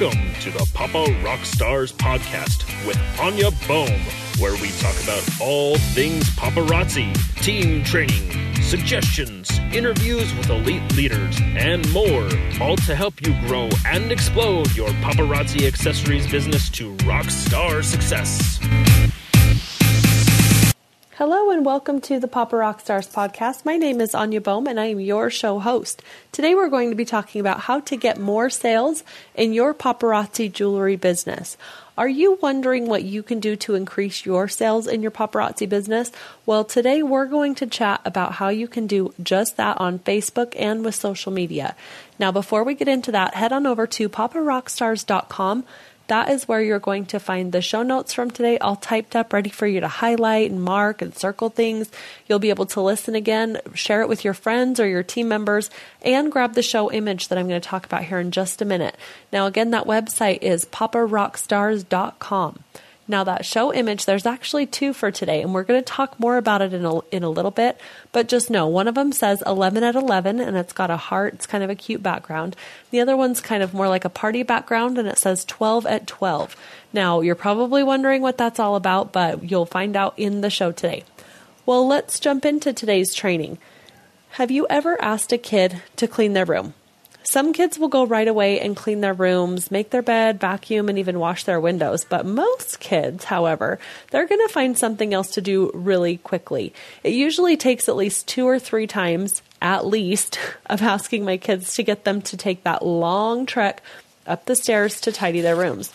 Welcome to the Papa Rock Stars podcast with Anya Bohm, where we talk about all things paparazzi, team training, suggestions, interviews with elite leaders, and more, all to help you grow and explode your paparazzi accessories business to rock star success. Hello and welcome to the Papa Rock Stars podcast. My name is Anya Bohm and I am your show host. Today we're going to be talking about how to get more sales in your paparazzi jewelry business. Are you wondering what you can do to increase your sales in your paparazzi business? Well, today we're going to chat about how you can do just that on Facebook and with social media. Now, before we get into that, head on over to paparockstars.com that is where you're going to find the show notes from today, all typed up, ready for you to highlight and mark and circle things. You'll be able to listen again, share it with your friends or your team members, and grab the show image that I'm going to talk about here in just a minute. Now, again, that website is paparockstars.com. Now, that show image, there's actually two for today, and we're going to talk more about it in a, in a little bit. But just know one of them says 11 at 11, and it's got a heart. It's kind of a cute background. The other one's kind of more like a party background, and it says 12 at 12. Now, you're probably wondering what that's all about, but you'll find out in the show today. Well, let's jump into today's training. Have you ever asked a kid to clean their room? Some kids will go right away and clean their rooms, make their bed, vacuum, and even wash their windows. But most kids, however, they're going to find something else to do really quickly. It usually takes at least two or three times, at least, of asking my kids to get them to take that long trek up the stairs to tidy their rooms.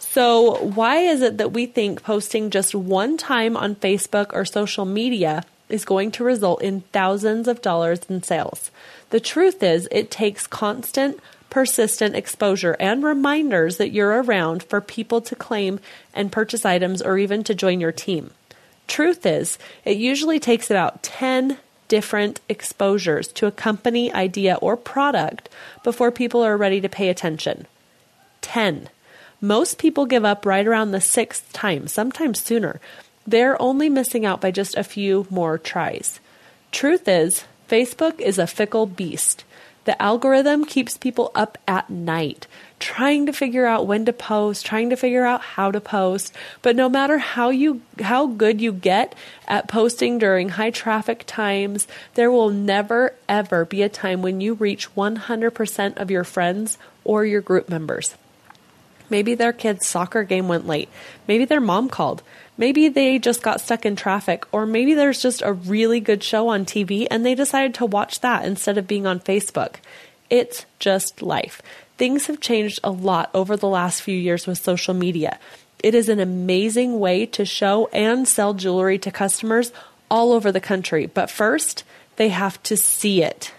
So, why is it that we think posting just one time on Facebook or social media is going to result in thousands of dollars in sales? The truth is, it takes constant, persistent exposure and reminders that you're around for people to claim and purchase items or even to join your team. Truth is, it usually takes about 10 different exposures to a company, idea, or product before people are ready to pay attention. 10. Most people give up right around the sixth time, sometimes sooner. They're only missing out by just a few more tries. Truth is, Facebook is a fickle beast. The algorithm keeps people up at night, trying to figure out when to post, trying to figure out how to post. But no matter how you how good you get at posting during high traffic times, there will never ever be a time when you reach 100% of your friends or your group members. Maybe their kid's soccer game went late. Maybe their mom called. Maybe they just got stuck in traffic, or maybe there's just a really good show on TV and they decided to watch that instead of being on Facebook. It's just life. Things have changed a lot over the last few years with social media. It is an amazing way to show and sell jewelry to customers all over the country, but first, they have to see it.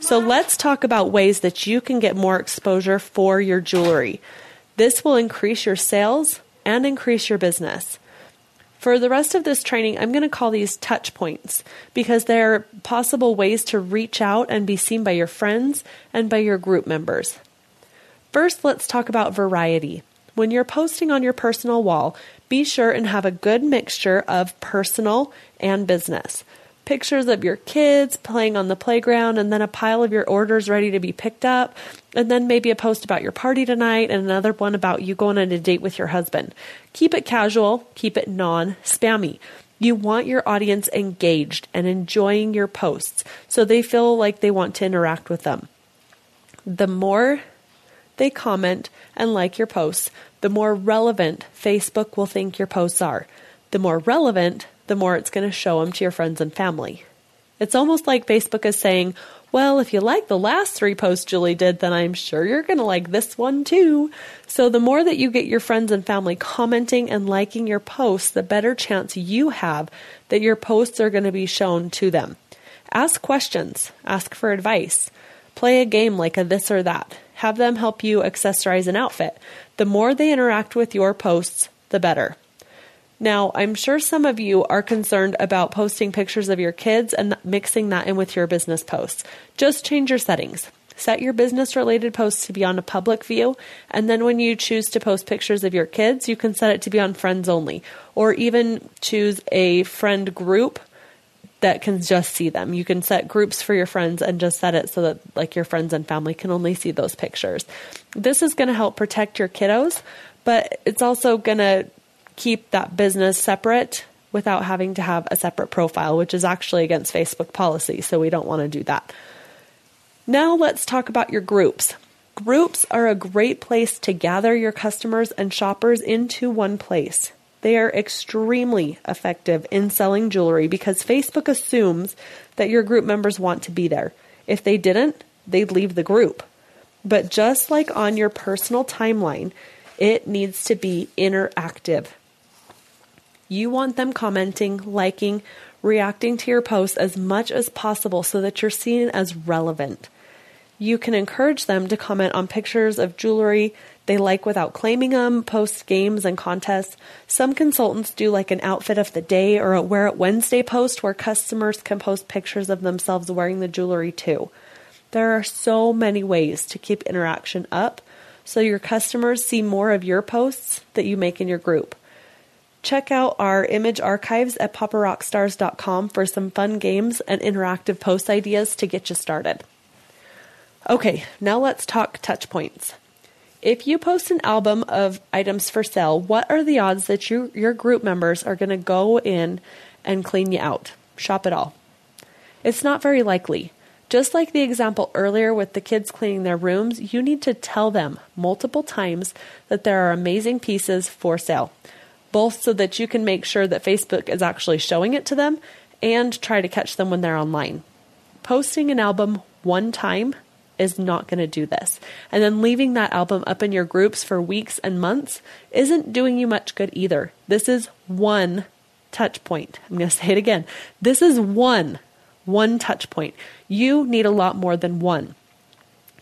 So let's talk about ways that you can get more exposure for your jewelry. This will increase your sales and increase your business. For the rest of this training, I'm going to call these touch points because they're possible ways to reach out and be seen by your friends and by your group members. First, let's talk about variety. When you're posting on your personal wall, be sure and have a good mixture of personal and business pictures of your kids playing on the playground, and then a pile of your orders ready to be picked up, and then maybe a post about your party tonight, and another one about you going on a date with your husband. Keep it casual, keep it non spammy. You want your audience engaged and enjoying your posts so they feel like they want to interact with them. The more they comment and like your posts, the more relevant Facebook will think your posts are. The more relevant, the more it's going to show them to your friends and family. It's almost like Facebook is saying, well, if you like the last three posts Julie did, then I'm sure you're going to like this one too. So the more that you get your friends and family commenting and liking your posts, the better chance you have that your posts are going to be shown to them. Ask questions, ask for advice, play a game like a this or that. Have them help you accessorize an outfit. The more they interact with your posts, the better. Now, I'm sure some of you are concerned about posting pictures of your kids and mixing that in with your business posts. Just change your settings. Set your business related posts to be on a public view, and then when you choose to post pictures of your kids, you can set it to be on friends only, or even choose a friend group that can just see them. You can set groups for your friends and just set it so that like your friends and family can only see those pictures. This is going to help protect your kiddos, but it's also going to keep that business separate without having to have a separate profile, which is actually against Facebook policy, so we don't want to do that. Now let's talk about your groups. Groups are a great place to gather your customers and shoppers into one place. They are extremely effective in selling jewelry because Facebook assumes that your group members want to be there. If they didn't, they'd leave the group. But just like on your personal timeline, it needs to be interactive. You want them commenting, liking, reacting to your posts as much as possible so that you're seen as relevant. You can encourage them to comment on pictures of jewelry they like without claiming them, post games and contests. Some consultants do like an outfit of the day or a Wear It Wednesday post where customers can post pictures of themselves wearing the jewelry too. There are so many ways to keep interaction up so your customers see more of your posts that you make in your group. Check out our image archives at paparockstars.com for some fun games and interactive post ideas to get you started. Okay, now let's talk touch points. If you post an album of items for sale, what are the odds that you, your group members are going to go in and clean you out? Shop it all. It's not very likely. Just like the example earlier with the kids cleaning their rooms, you need to tell them multiple times that there are amazing pieces for sale, both so that you can make sure that Facebook is actually showing it to them and try to catch them when they're online. Posting an album one time is not going to do this. And then leaving that album up in your groups for weeks and months isn't doing you much good either. This is one touch point. I'm going to say it again. This is one, one touch point. You need a lot more than one.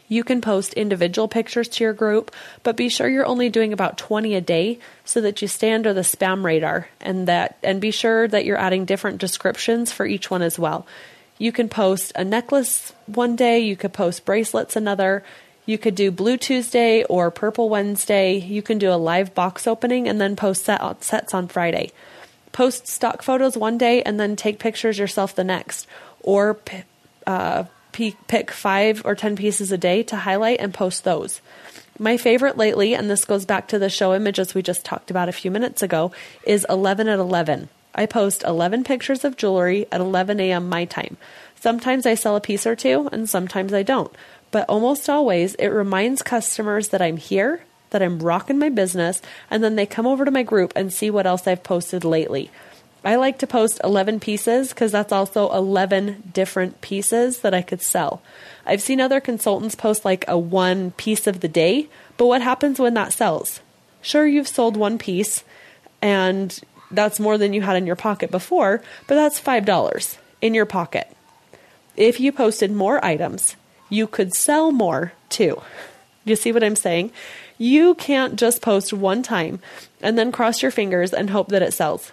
You can post individual pictures to your group, but be sure you're only doing about 20 a day so that you stay under the spam radar and that and be sure that you're adding different descriptions for each one as well. You can post a necklace one day, you could post bracelets another. You could do Blue Tuesday or Purple Wednesday. You can do a live box opening and then post set sets on Friday. Post stock photos one day and then take pictures yourself the next. Or uh, pick five or ten pieces a day to highlight and post those. My favorite lately, and this goes back to the show images we just talked about a few minutes ago, is 11 at 11. I post 11 pictures of jewelry at 11 a.m. my time. Sometimes I sell a piece or two, and sometimes I don't. But almost always, it reminds customers that I'm here, that I'm rocking my business, and then they come over to my group and see what else I've posted lately. I like to post 11 pieces because that's also 11 different pieces that I could sell. I've seen other consultants post like a one piece of the day, but what happens when that sells? Sure, you've sold one piece and that's more than you had in your pocket before, but that's $5 in your pocket. If you posted more items, you could sell more too. You see what I'm saying? You can't just post one time and then cross your fingers and hope that it sells.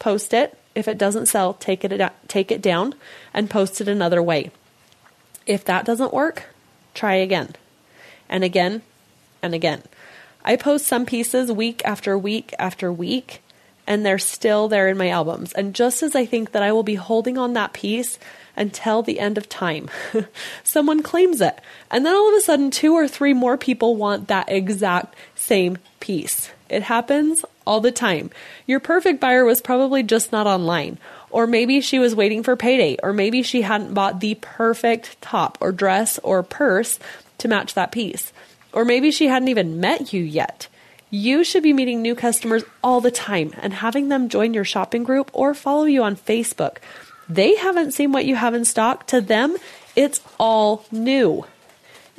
Post it. If it doesn't sell, take it take it down and post it another way. If that doesn't work, try again. And again and again. I post some pieces week after week after week and they're still there in my albums. And just as I think that I will be holding on that piece until the end of time, someone claims it. And then all of a sudden, two or three more people want that exact same piece. It happens all the time. Your perfect buyer was probably just not online. Or maybe she was waiting for payday. Or maybe she hadn't bought the perfect top or dress or purse to match that piece. Or maybe she hadn't even met you yet. You should be meeting new customers all the time and having them join your shopping group or follow you on Facebook. They haven't seen what you have in stock. To them, it's all new.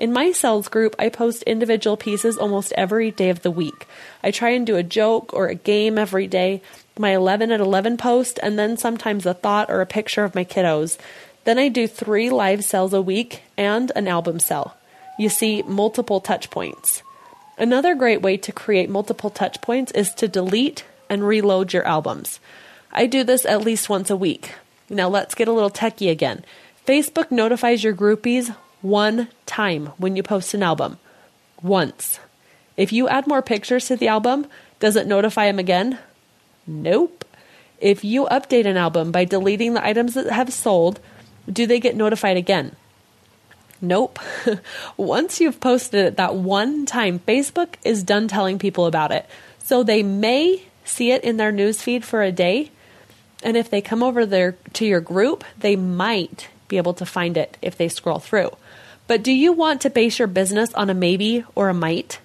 In my sales group, I post individual pieces almost every day of the week. I try and do a joke or a game every day, my 11 at 11 post, and then sometimes a thought or a picture of my kiddos. Then I do three live sales a week and an album sell. You see multiple touch points. Another great way to create multiple touch points is to delete and reload your albums. I do this at least once a week. Now let's get a little techie again. Facebook notifies your groupies one time when you post an album. Once. If you add more pictures to the album, does it notify them again? Nope. If you update an album by deleting the items that have sold, do they get notified again? Nope. Once you've posted it that one time, Facebook is done telling people about it. So they may see it in their newsfeed for a day, and if they come over there to your group, they might be able to find it if they scroll through. But do you want to base your business on a maybe or a might?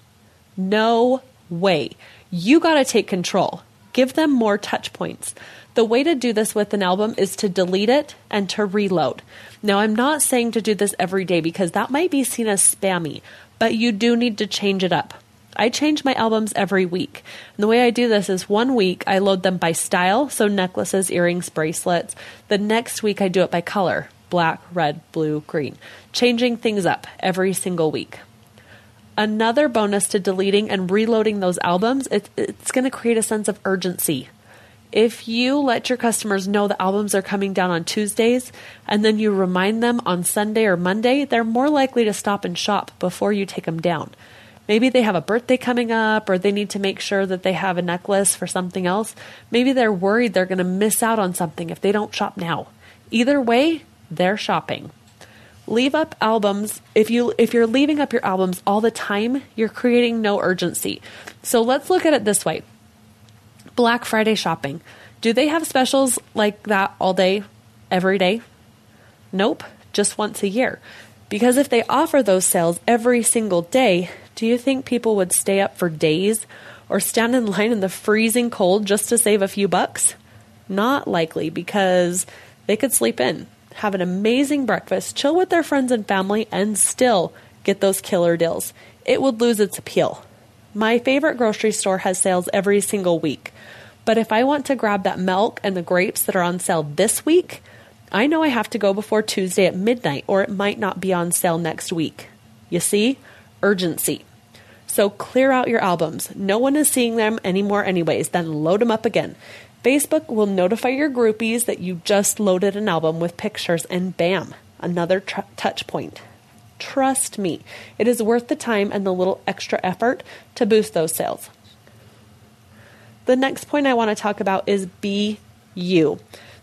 No way. You got to take control. Give them more touch points. The way to do this with an album is to delete it and to reload. Now, I'm not saying to do this every day because that might be seen as spammy, but you do need to change it up. I change my albums every week. And the way I do this is one week I load them by style, so necklaces, earrings, bracelets. The next week I do it by color black, red, blue, green, changing things up every single week. Another bonus to deleting and reloading those albums, it, it's going to create a sense of urgency. If you let your customers know the albums are coming down on Tuesdays and then you remind them on Sunday or Monday, they're more likely to stop and shop before you take them down. Maybe they have a birthday coming up or they need to make sure that they have a necklace for something else. Maybe they're worried they're going to miss out on something if they don't shop now. Either way, they're shopping. Leave up albums. If you if you're leaving up your albums all the time, you're creating no urgency. So let's look at it this way. Black Friday shopping. Do they have specials like that all day every day? Nope, just once a year. Because if they offer those sales every single day, do you think people would stay up for days or stand in line in the freezing cold just to save a few bucks? Not likely because they could sleep in have an amazing breakfast, chill with their friends and family, and still get those killer deals. It would lose its appeal. My favorite grocery store has sales every single week. But if I want to grab that milk and the grapes that are on sale this week, I know I have to go before Tuesday at midnight or it might not be on sale next week. You see? Urgency. So clear out your albums. No one is seeing them anymore, anyways. Then load them up again. Facebook will notify your groupies that you just loaded an album with pictures, and bam, another tr- touch point. Trust me, it is worth the time and the little extra effort to boost those sales. The next point I want to talk about is be you.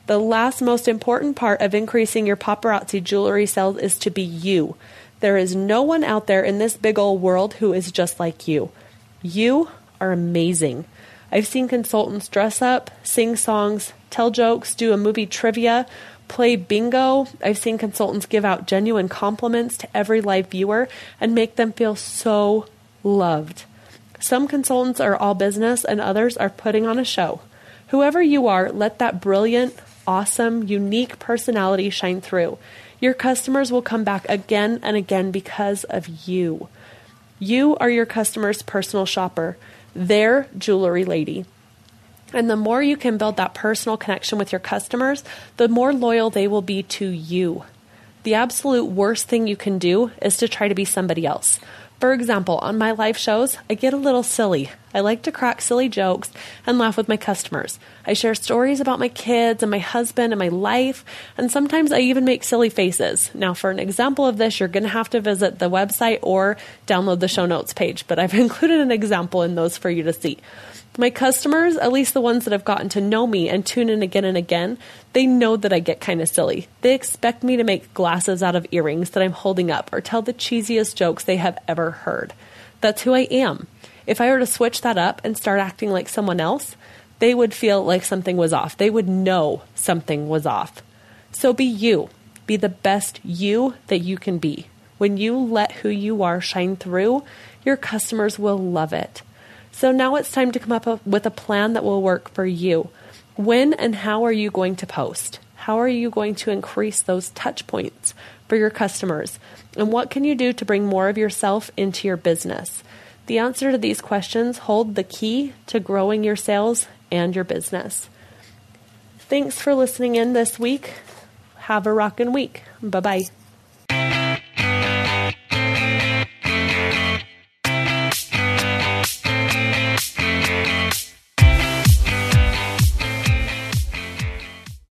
The last most important part of increasing your paparazzi jewelry sales is to be you. There is no one out there in this big old world who is just like you. You are amazing. I've seen consultants dress up, sing songs, tell jokes, do a movie trivia, play bingo. I've seen consultants give out genuine compliments to every live viewer and make them feel so loved. Some consultants are all business and others are putting on a show. Whoever you are, let that brilliant, awesome, unique personality shine through. Your customers will come back again and again because of you. You are your customer's personal shopper their jewelry lady. And the more you can build that personal connection with your customers, the more loyal they will be to you. The absolute worst thing you can do is to try to be somebody else. For example, on my live shows, I get a little silly. I like to crack silly jokes and laugh with my customers. I share stories about my kids and my husband and my life, and sometimes I even make silly faces. Now, for an example of this, you're going to have to visit the website or download the show notes page, but I've included an example in those for you to see. My customers, at least the ones that have gotten to know me and tune in again and again, they know that I get kind of silly. They expect me to make glasses out of earrings that I'm holding up or tell the cheesiest jokes they have ever heard. That's who I am. If I were to switch that up and start acting like someone else, they would feel like something was off. They would know something was off. So be you. Be the best you that you can be. When you let who you are shine through, your customers will love it. So now it's time to come up with a plan that will work for you. When and how are you going to post? How are you going to increase those touch points for your customers? And what can you do to bring more of yourself into your business? The answer to these questions hold the key to growing your sales and your business. Thanks for listening in this week. Have a rockin' week. Bye bye.